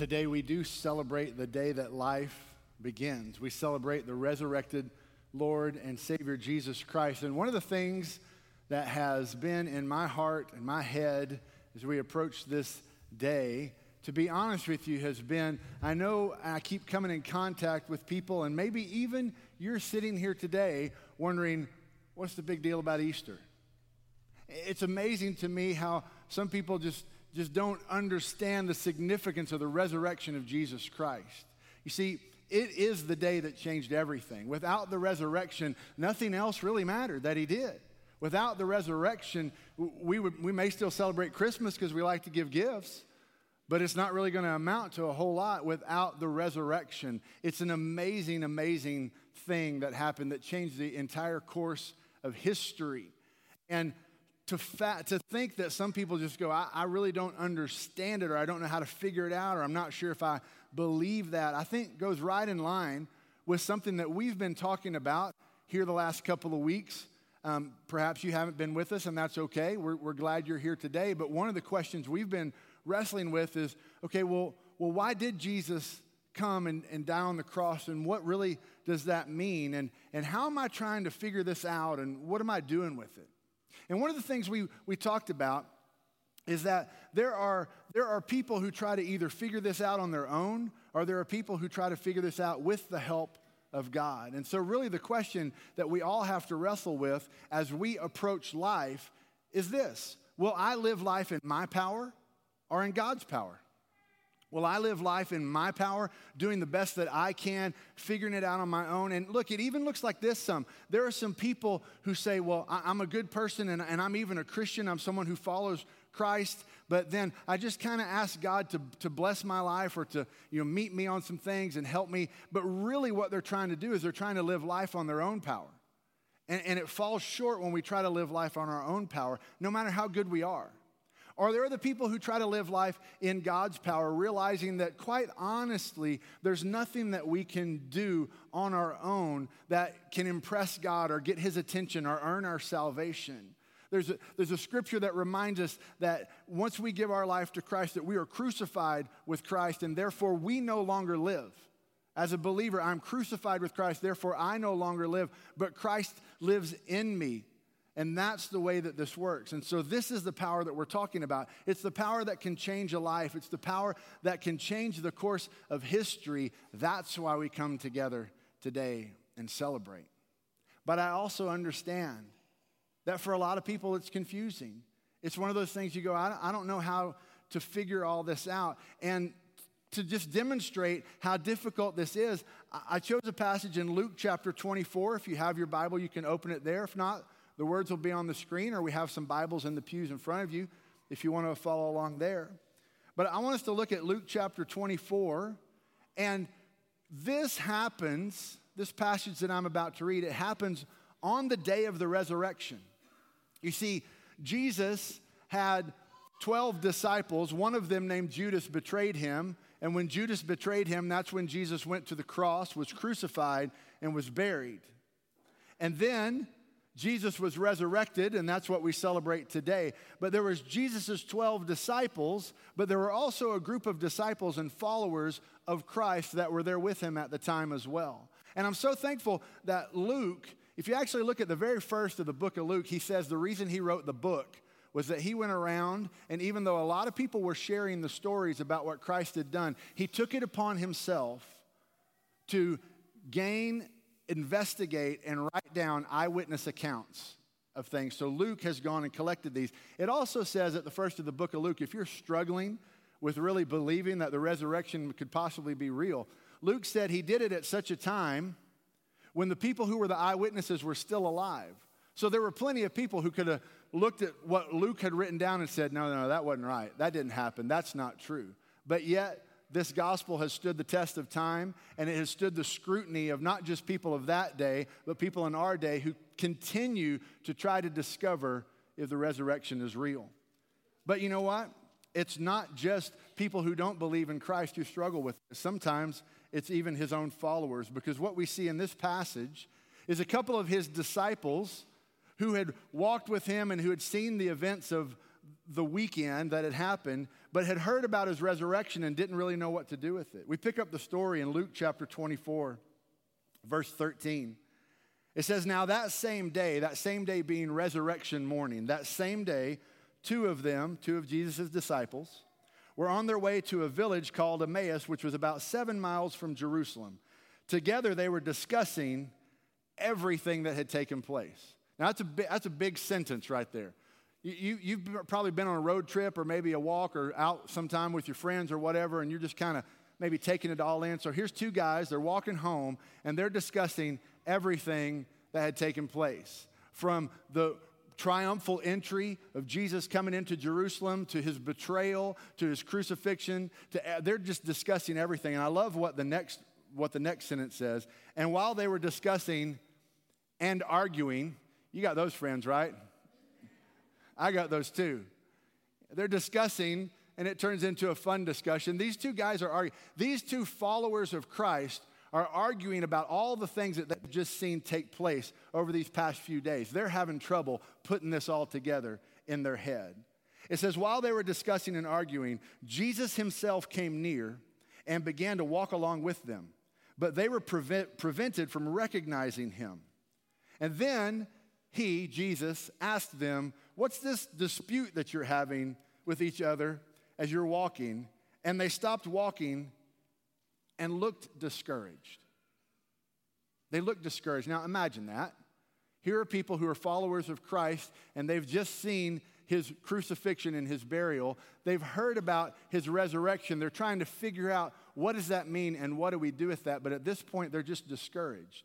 Today we do celebrate the day that life begins. We celebrate the resurrected Lord and Savior Jesus Christ. And one of the things that has been in my heart and my head as we approach this day, to be honest with you, has been I know I keep coming in contact with people, and maybe even you're sitting here today wondering, what's the big deal about Easter? It's amazing to me how some people just just don't understand the significance of the resurrection of Jesus Christ. You see, it is the day that changed everything. Without the resurrection, nothing else really mattered that he did. Without the resurrection, we, would, we may still celebrate Christmas because we like to give gifts, but it's not really going to amount to a whole lot without the resurrection. It's an amazing, amazing thing that happened that changed the entire course of history. And to, fa- to think that some people just go, I, I really don't understand it, or I don't know how to figure it out, or I'm not sure if I believe that, I think goes right in line with something that we've been talking about here the last couple of weeks. Um, perhaps you haven't been with us, and that's okay. We're, we're glad you're here today. But one of the questions we've been wrestling with is okay, well, well why did Jesus come and, and die on the cross, and what really does that mean? And, and how am I trying to figure this out, and what am I doing with it? And one of the things we, we talked about is that there are, there are people who try to either figure this out on their own or there are people who try to figure this out with the help of God. And so, really, the question that we all have to wrestle with as we approach life is this Will I live life in my power or in God's power? Will I live life in my power, doing the best that I can, figuring it out on my own? And look, it even looks like this some. There are some people who say, Well, I'm a good person and, and I'm even a Christian. I'm someone who follows Christ, but then I just kind of ask God to, to bless my life or to you know, meet me on some things and help me. But really, what they're trying to do is they're trying to live life on their own power. And, and it falls short when we try to live life on our own power, no matter how good we are. Or there are the people who try to live life in God's power, realizing that quite honestly, there's nothing that we can do on our own that can impress God or get his attention or earn our salvation. There's a, there's a scripture that reminds us that once we give our life to Christ, that we are crucified with Christ, and therefore we no longer live. As a believer, I'm crucified with Christ, therefore I no longer live, but Christ lives in me. And that's the way that this works. And so, this is the power that we're talking about. It's the power that can change a life, it's the power that can change the course of history. That's why we come together today and celebrate. But I also understand that for a lot of people, it's confusing. It's one of those things you go, I don't know how to figure all this out. And to just demonstrate how difficult this is, I chose a passage in Luke chapter 24. If you have your Bible, you can open it there. If not, the words will be on the screen, or we have some Bibles in the pews in front of you if you want to follow along there. But I want us to look at Luke chapter 24. And this happens, this passage that I'm about to read, it happens on the day of the resurrection. You see, Jesus had 12 disciples. One of them, named Judas, betrayed him. And when Judas betrayed him, that's when Jesus went to the cross, was crucified, and was buried. And then Jesus was resurrected, and that's what we celebrate today. But there was Jesus' 12 disciples, but there were also a group of disciples and followers of Christ that were there with him at the time as well. And I'm so thankful that Luke, if you actually look at the very first of the book of Luke, he says the reason he wrote the book was that he went around, and even though a lot of people were sharing the stories about what Christ had done, he took it upon himself to gain investigate and write down eyewitness accounts of things. So Luke has gone and collected these. It also says at the first of the book of Luke, if you're struggling with really believing that the resurrection could possibly be real, Luke said he did it at such a time when the people who were the eyewitnesses were still alive. So there were plenty of people who could have looked at what Luke had written down and said, no, no, that wasn't right. That didn't happen. That's not true. But yet, this gospel has stood the test of time and it has stood the scrutiny of not just people of that day, but people in our day who continue to try to discover if the resurrection is real. But you know what? It's not just people who don't believe in Christ who struggle with it. Sometimes it's even his own followers, because what we see in this passage is a couple of his disciples who had walked with him and who had seen the events of the weekend that had happened, but had heard about his resurrection and didn't really know what to do with it. We pick up the story in Luke chapter 24, verse 13. It says, Now that same day, that same day being resurrection morning, that same day, two of them, two of Jesus' disciples, were on their way to a village called Emmaus, which was about seven miles from Jerusalem. Together, they were discussing everything that had taken place. Now, that's a, that's a big sentence right there. You, you, have probably been on a road trip or maybe a walk or out sometime with your friends or whatever, and you're just kind of maybe taking it all in. So here's two guys, they're walking home, and they're discussing everything that had taken place. From the triumphal entry of Jesus coming into Jerusalem to his betrayal to his crucifixion to uh, they're just discussing everything. And I love what the next what the next sentence says. And while they were discussing and arguing you got those friends right I got those too. They're discussing, and it turns into a fun discussion. These two guys are arguing. These two followers of Christ are arguing about all the things that they've just seen take place over these past few days. They're having trouble putting this all together in their head. It says, while they were discussing and arguing, Jesus himself came near and began to walk along with them, but they were prevent, prevented from recognizing him. And then he, Jesus, asked them, What's this dispute that you're having with each other as you're walking? And they stopped walking and looked discouraged. They looked discouraged. Now imagine that. Here are people who are followers of Christ and they've just seen his crucifixion and his burial. They've heard about his resurrection. They're trying to figure out what does that mean and what do we do with that? But at this point, they're just discouraged.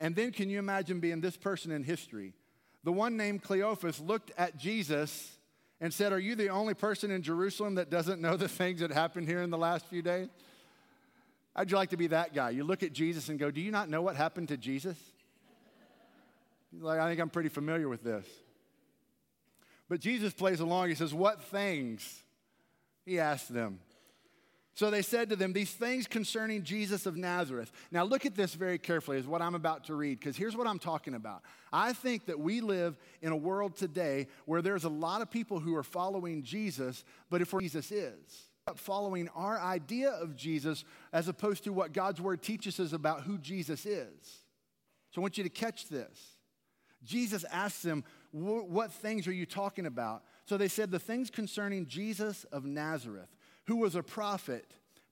And then can you imagine being this person in history? The one named Cleophas looked at Jesus and said, Are you the only person in Jerusalem that doesn't know the things that happened here in the last few days? How'd you like to be that guy? You look at Jesus and go, Do you not know what happened to Jesus? like, I think I'm pretty familiar with this. But Jesus plays along. He says, What things? He asked them. So they said to them, These things concerning Jesus of Nazareth. Now, look at this very carefully, is what I'm about to read, because here's what I'm talking about. I think that we live in a world today where there's a lot of people who are following Jesus, but if Jesus is, following our idea of Jesus as opposed to what God's word teaches us about who Jesus is. So I want you to catch this. Jesus asks them, What things are you talking about? So they said, The things concerning Jesus of Nazareth who was a prophet,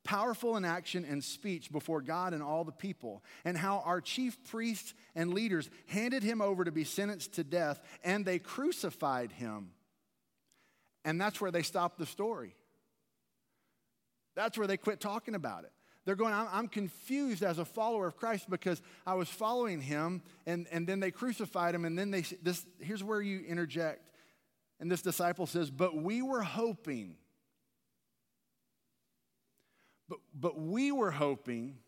powerful in action and speech before God and all the people, and how our chief priests and leaders handed him over to be sentenced to death, and they crucified him. And that's where they stopped the story. That's where they quit talking about it. They're going, I'm, confused as a follower of Christ because I was following him and, and then they crucified him. And then they, this, here's where you interject. And this disciple says, But we were hoping but, but we were hoping,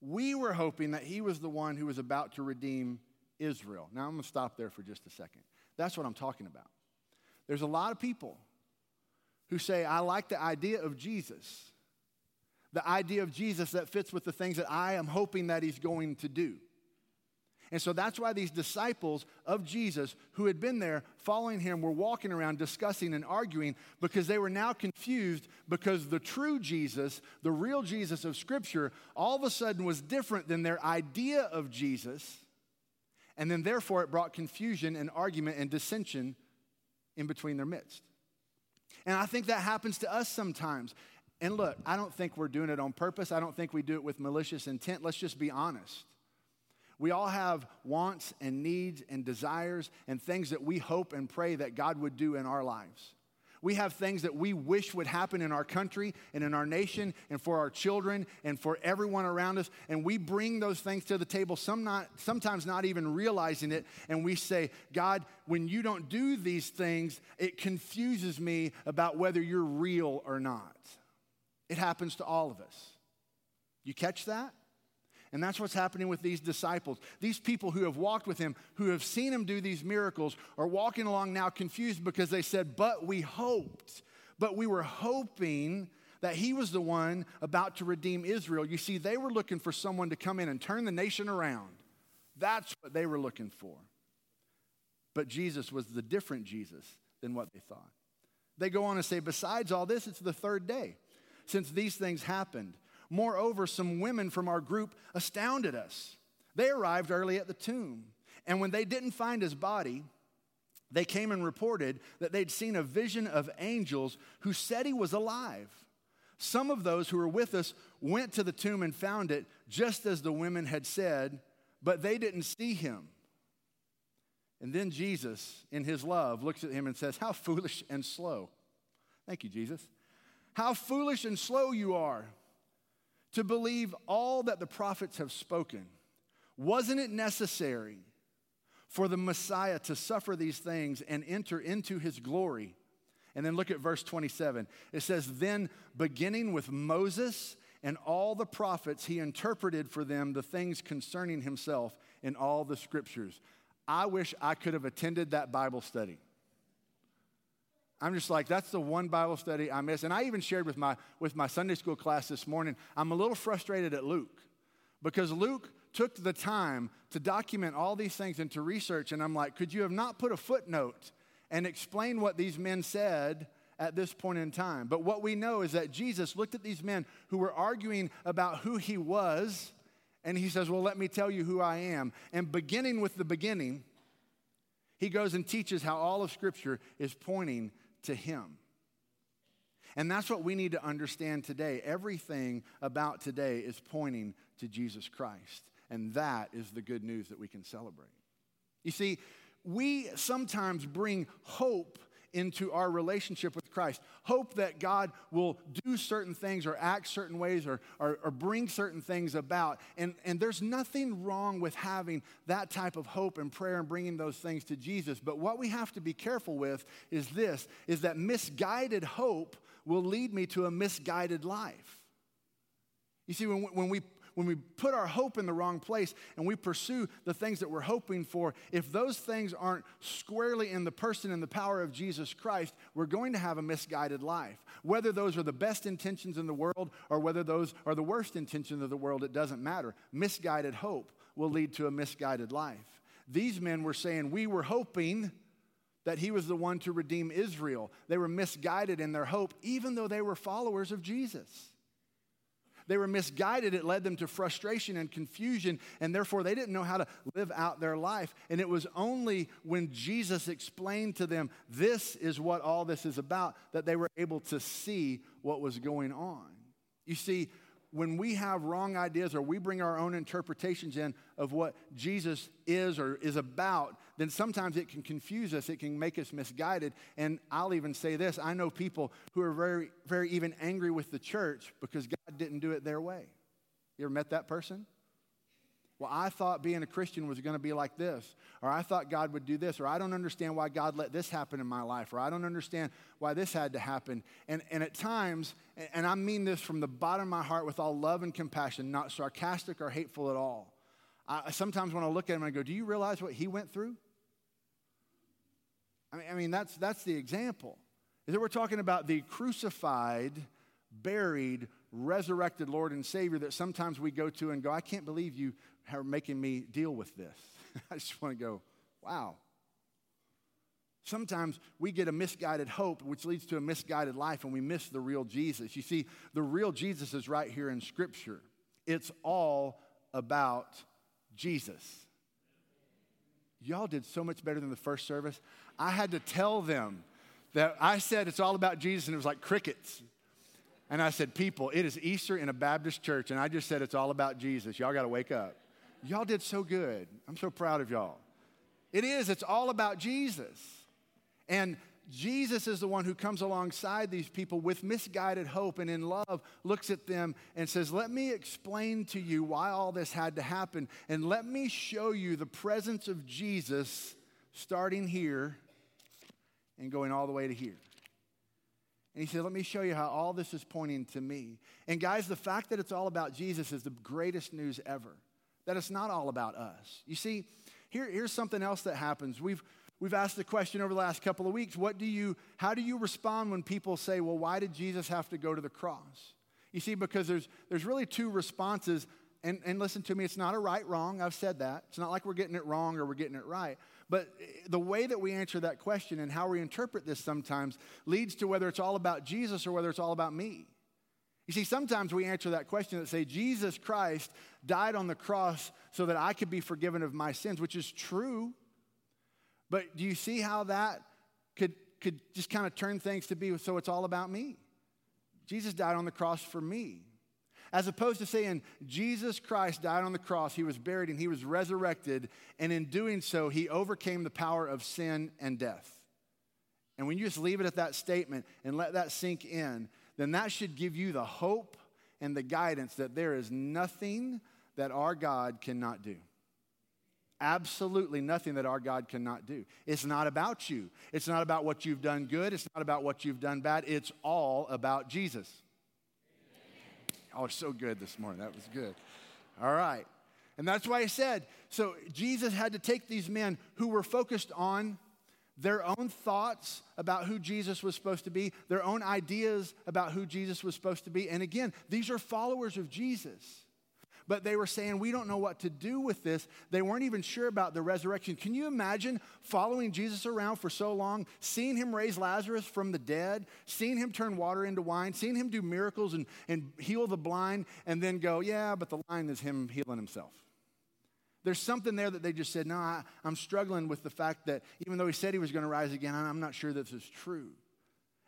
we were hoping that he was the one who was about to redeem Israel. Now I'm going to stop there for just a second. That's what I'm talking about. There's a lot of people who say, I like the idea of Jesus, the idea of Jesus that fits with the things that I am hoping that he's going to do. And so that's why these disciples of Jesus who had been there following him were walking around discussing and arguing because they were now confused because the true Jesus, the real Jesus of Scripture, all of a sudden was different than their idea of Jesus. And then therefore it brought confusion and argument and dissension in between their midst. And I think that happens to us sometimes. And look, I don't think we're doing it on purpose. I don't think we do it with malicious intent. Let's just be honest. We all have wants and needs and desires and things that we hope and pray that God would do in our lives. We have things that we wish would happen in our country and in our nation and for our children and for everyone around us. And we bring those things to the table, some not, sometimes not even realizing it. And we say, God, when you don't do these things, it confuses me about whether you're real or not. It happens to all of us. You catch that? And that's what's happening with these disciples. These people who have walked with him, who have seen him do these miracles, are walking along now confused because they said, But we hoped. But we were hoping that he was the one about to redeem Israel. You see, they were looking for someone to come in and turn the nation around. That's what they were looking for. But Jesus was the different Jesus than what they thought. They go on and say, Besides all this, it's the third day since these things happened. Moreover, some women from our group astounded us. They arrived early at the tomb, and when they didn't find his body, they came and reported that they'd seen a vision of angels who said he was alive. Some of those who were with us went to the tomb and found it just as the women had said, but they didn't see him. And then Jesus, in his love, looks at him and says, How foolish and slow. Thank you, Jesus. How foolish and slow you are to believe all that the prophets have spoken. Wasn't it necessary for the Messiah to suffer these things and enter into his glory? And then look at verse 27. It says, Then beginning with Moses and all the prophets, he interpreted for them the things concerning himself in all the scriptures. I wish I could have attended that Bible study. I'm just like, that's the one Bible study I miss. And I even shared with my, with my Sunday school class this morning, I'm a little frustrated at Luke because Luke took the time to document all these things and to research. And I'm like, could you have not put a footnote and explain what these men said at this point in time? But what we know is that Jesus looked at these men who were arguing about who he was and he says, Well, let me tell you who I am. And beginning with the beginning, he goes and teaches how all of Scripture is pointing to him. And that's what we need to understand today. Everything about today is pointing to Jesus Christ. And that is the good news that we can celebrate. You see, we sometimes bring hope into our relationship with Christ. Hope that God will do certain things or act certain ways or, or, or, bring certain things about. And, and there's nothing wrong with having that type of hope and prayer and bringing those things to Jesus. But what we have to be careful with is this, is that misguided hope will lead me to a misguided life. You see, when, when we when we put our hope in the wrong place and we pursue the things that we're hoping for, if those things aren't squarely in the person and the power of Jesus Christ, we're going to have a misguided life. Whether those are the best intentions in the world or whether those are the worst intentions of the world, it doesn't matter. Misguided hope will lead to a misguided life. These men were saying, We were hoping that he was the one to redeem Israel. They were misguided in their hope, even though they were followers of Jesus. They were misguided. It led them to frustration and confusion, and therefore they didn't know how to live out their life. And it was only when Jesus explained to them, this is what all this is about, that they were able to see what was going on. You see, when we have wrong ideas or we bring our own interpretations in of what Jesus is or is about, then sometimes it can confuse us. It can make us misguided. And I'll even say this I know people who are very, very even angry with the church because God didn't do it their way. You ever met that person? Well, I thought being a Christian was going to be like this, or I thought God would do this, or I don't understand why God let this happen in my life, or I don't understand why this had to happen. And, and at times, and I mean this from the bottom of my heart with all love and compassion, not sarcastic or hateful at all. I, sometimes when I look at him, I go, Do you realize what he went through? I mean, I mean that's, that's the example. Is that we're talking about the crucified, buried, resurrected Lord and Savior that sometimes we go to and go, I can't believe you are making me deal with this. I just want to go, wow. Sometimes we get a misguided hope, which leads to a misguided life, and we miss the real Jesus. You see, the real Jesus is right here in Scripture. It's all about Jesus. Y'all did so much better than the first service. I had to tell them that I said it's all about Jesus, and it was like crickets. And I said, People, it is Easter in a Baptist church, and I just said it's all about Jesus. Y'all got to wake up. Y'all did so good. I'm so proud of y'all. It is, it's all about Jesus. And Jesus is the one who comes alongside these people with misguided hope and in love looks at them and says, Let me explain to you why all this had to happen, and let me show you the presence of Jesus starting here and going all the way to here. And he said, Let me show you how all this is pointing to me. And guys, the fact that it's all about Jesus is the greatest news ever. That it's not all about us. You see, here, here's something else that happens. We've We've asked the question over the last couple of weeks, what do you how do you respond when people say, "Well, why did Jesus have to go to the cross?" You see, because there's there's really two responses and, and listen to me, it's not a right wrong. I've said that. It's not like we're getting it wrong or we're getting it right. But eh, the way that we answer that question and how we interpret this sometimes leads to whether it's all about Jesus or whether it's all about me. You see, sometimes we answer that question that say, Jesus Christ died on the cross so that I could be forgiven of my sins, which is true. But do you see how that could, could just kind of turn things to be so it's all about me? Jesus died on the cross for me. As opposed to saying, Jesus Christ died on the cross, he was buried, and he was resurrected, and in doing so, he overcame the power of sin and death. And when you just leave it at that statement and let that sink in, then that should give you the hope and the guidance that there is nothing that our God cannot do. Absolutely nothing that our God cannot do. It's not about you. It's not about what you've done good. It's not about what you've done bad. It's all about Jesus. Oh, so good this morning. That was good. All right. And that's why I said so Jesus had to take these men who were focused on their own thoughts about who Jesus was supposed to be, their own ideas about who Jesus was supposed to be. And again, these are followers of Jesus. But they were saying, We don't know what to do with this. They weren't even sure about the resurrection. Can you imagine following Jesus around for so long, seeing him raise Lazarus from the dead, seeing him turn water into wine, seeing him do miracles and, and heal the blind, and then go, Yeah, but the line is him healing himself? There's something there that they just said, No, I, am struggling with the fact that even though he said he was going to rise again, I'm not sure this is true.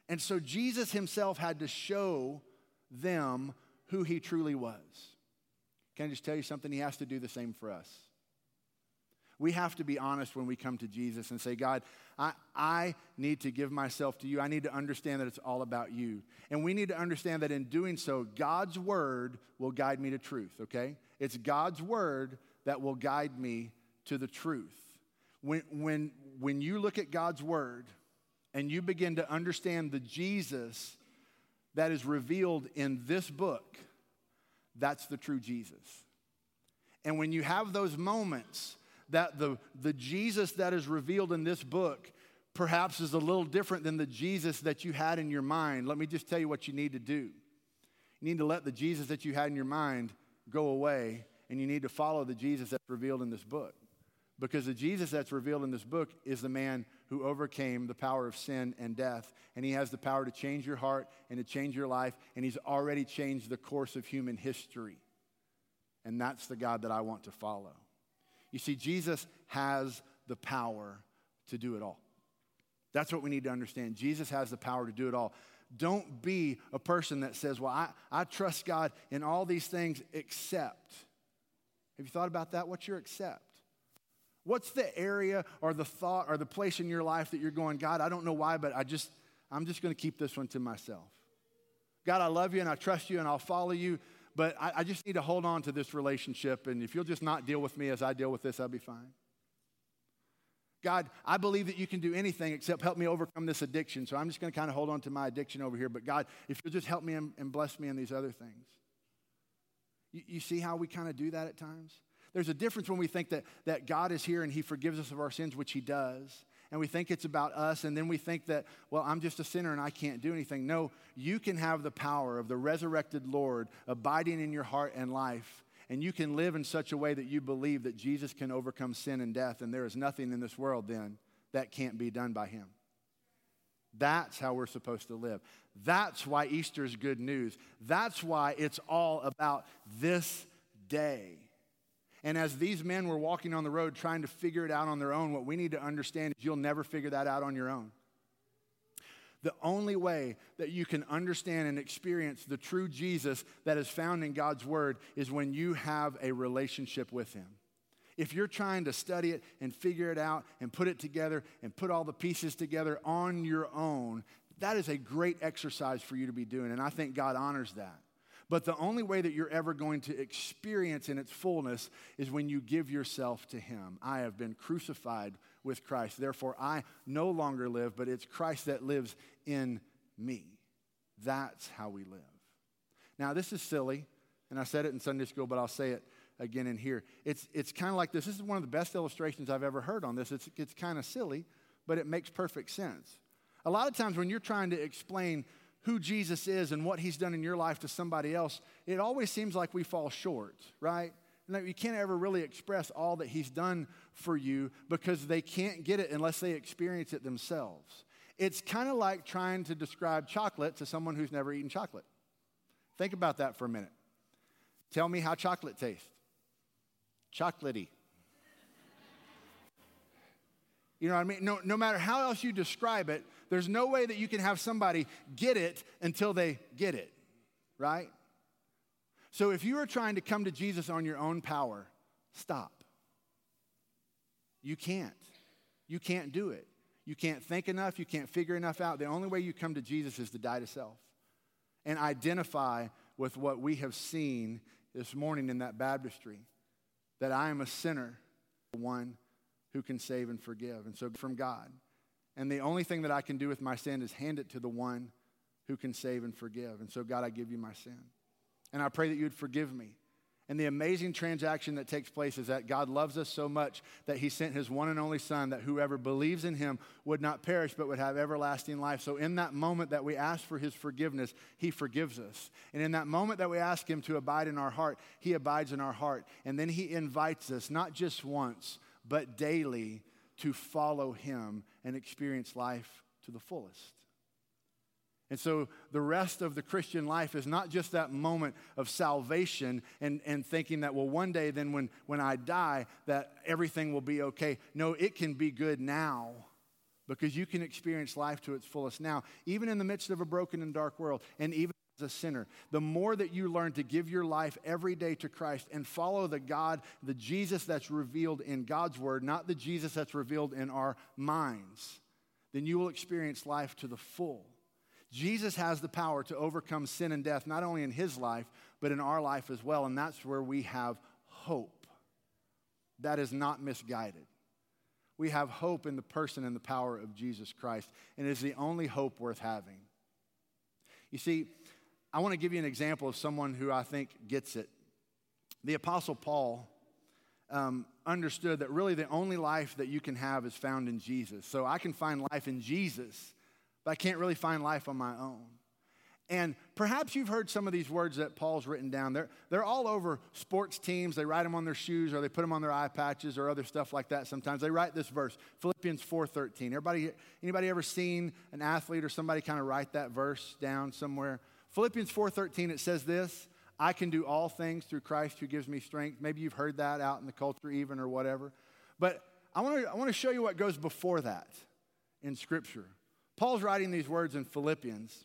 And so Jesus himself had to show them who he truly was. Can I just tell you something? He has to do the same for us. We have to be honest when we come to Jesus and say, God, I, I need to give myself to you. I need to understand that it's all about you. And we need to understand that in doing so, God's word will guide me to truth, okay? It's God's word that will guide me to the truth. When, when, when you look at God's word and you begin to understand the Jesus that is revealed in this book, that's the true Jesus. And when you have those moments that the, the Jesus that is revealed in this book perhaps is a little different than the Jesus that you had in your mind, let me just tell you what you need to do. You need to let the Jesus that you had in your mind go away and you need to follow the Jesus that's revealed in this book. Because the Jesus that's revealed in this book is the man who overcame the power of sin and death. And he has the power to change your heart and to change your life. And he's already changed the course of human history. And that's the God that I want to follow. You see, Jesus has the power to do it all. That's what we need to understand. Jesus has the power to do it all. Don't be a person that says, Well, I, I trust God in all these things except. Have you thought about that? What's your accept? What's the area or the thought or the place in your life that you're going, God, I don't know why, but I just, I'm just going to keep this one to myself. God, I love you and I trust you and I'll follow you, but I, I just need to hold on to this relationship. And if you'll just not deal with me as I deal with this, I'll be fine. God, I believe that you can do anything except help me overcome this addiction. So I'm just going to kind of hold on to my addiction over here. But God, if you'll just help me and, and bless me in these other things. You, you see how we kind of do that at times? There's a difference when we think that, that God is here and He forgives us of our sins, which He does, and we think it's about us, and then we think that, well, I'm just a sinner and I can't do anything. No, you can have the power of the resurrected Lord abiding in your heart and life, and you can live in such a way that you believe that Jesus can overcome sin and death, and there is nothing in this world then that can't be done by Him. That's how we're supposed to live. That's why Easter is good news. That's why it's all about this day. And as these men were walking on the road trying to figure it out on their own, what we need to understand is you'll never figure that out on your own. The only way that you can understand and experience the true Jesus that is found in God's Word is when you have a relationship with Him. If you're trying to study it and figure it out and put it together and put all the pieces together on your own, that is a great exercise for you to be doing. And I think God honors that. But the only way that you're ever going to experience in its fullness is when you give yourself to Him. I have been crucified with Christ. Therefore, I no longer live, but it's Christ that lives in me. That's how we live. Now, this is silly, and I said it in Sunday school, but I'll say it again in here. It's, it's kind of like this. This is one of the best illustrations I've ever heard on this. It's, it's kind of silly, but it makes perfect sense. A lot of times when you're trying to explain who Jesus is and what he's done in your life to somebody else, it always seems like we fall short, right? you can't ever really express all that He's done for you because they can't get it unless they experience it themselves. It's kind of like trying to describe chocolate to someone who's never eaten chocolate. Think about that for a minute. Tell me how chocolate tastes. Chocolatey. You know what I mean? No, no matter how else you describe it, there's no way that you can have somebody get it until they get it, right? So if you are trying to come to Jesus on your own power, stop. You can't. You can't do it. You can't think enough. You can't figure enough out. The only way you come to Jesus is to die to self and identify with what we have seen this morning in that baptistry that I am a sinner, the one who can save and forgive. And so from God. And the only thing that I can do with my sin is hand it to the one who can save and forgive. And so, God, I give you my sin. And I pray that you would forgive me. And the amazing transaction that takes place is that God loves us so much that he sent his one and only Son, that whoever believes in him would not perish but would have everlasting life. So, in that moment that we ask for his forgiveness, he forgives us. And in that moment that we ask him to abide in our heart, he abides in our heart. And then he invites us, not just once, but daily, to follow him and experience life to the fullest. And so the rest of the Christian life is not just that moment of salvation and, and thinking that, well, one day then when, when I die, that everything will be okay. No, it can be good now because you can experience life to its fullest now, even in the midst of a broken and dark world, and even as a sinner. The more that you learn to give your life every day to Christ and follow the God, the Jesus that's revealed in God's word, not the Jesus that's revealed in our minds, then you will experience life to the full. Jesus has the power to overcome sin and death, not only in his life, but in our life as well. And that's where we have hope. That is not misguided. We have hope in the person and the power of Jesus Christ, and it is the only hope worth having. You see, I want to give you an example of someone who I think gets it. The Apostle Paul um, understood that really the only life that you can have is found in Jesus. So I can find life in Jesus but I can't really find life on my own. And perhaps you've heard some of these words that Paul's written down. They're, they're all over sports teams. They write them on their shoes or they put them on their eye patches or other stuff like that sometimes. They write this verse, Philippians 4.13. Everybody, anybody ever seen an athlete or somebody kind of write that verse down somewhere? Philippians 4.13, it says this, I can do all things through Christ who gives me strength. Maybe you've heard that out in the culture even or whatever. But I want to I want to show you what goes before that in Scripture. Paul's writing these words in Philippians,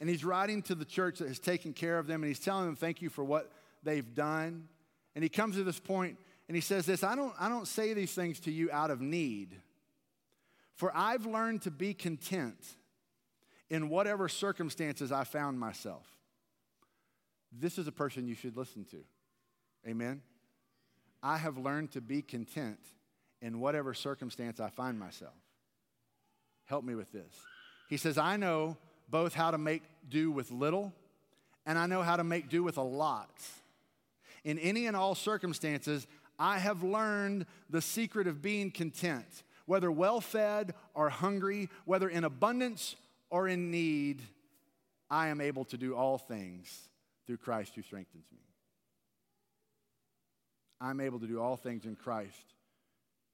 and he's writing to the church that has taken care of them, and he's telling them thank you for what they've done. And he comes to this point and he says this I don't, I don't say these things to you out of need, for I've learned to be content in whatever circumstances I found myself. This is a person you should listen to. Amen? I have learned to be content in whatever circumstance I find myself. Help me with this. He says, I know both how to make do with little and I know how to make do with a lot. In any and all circumstances, I have learned the secret of being content, whether well fed or hungry, whether in abundance or in need. I am able to do all things through Christ who strengthens me. I'm able to do all things in Christ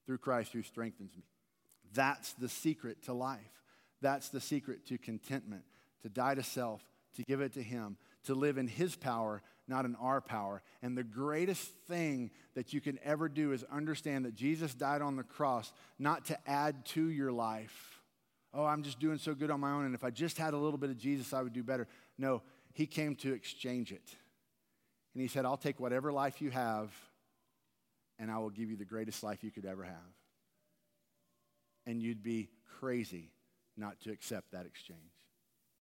through Christ who strengthens me. That's the secret to life. That's the secret to contentment, to die to self, to give it to Him, to live in His power, not in our power. And the greatest thing that you can ever do is understand that Jesus died on the cross not to add to your life. Oh, I'm just doing so good on my own, and if I just had a little bit of Jesus, I would do better. No, He came to exchange it. And He said, I'll take whatever life you have, and I will give you the greatest life you could ever have and you'd be crazy not to accept that exchange.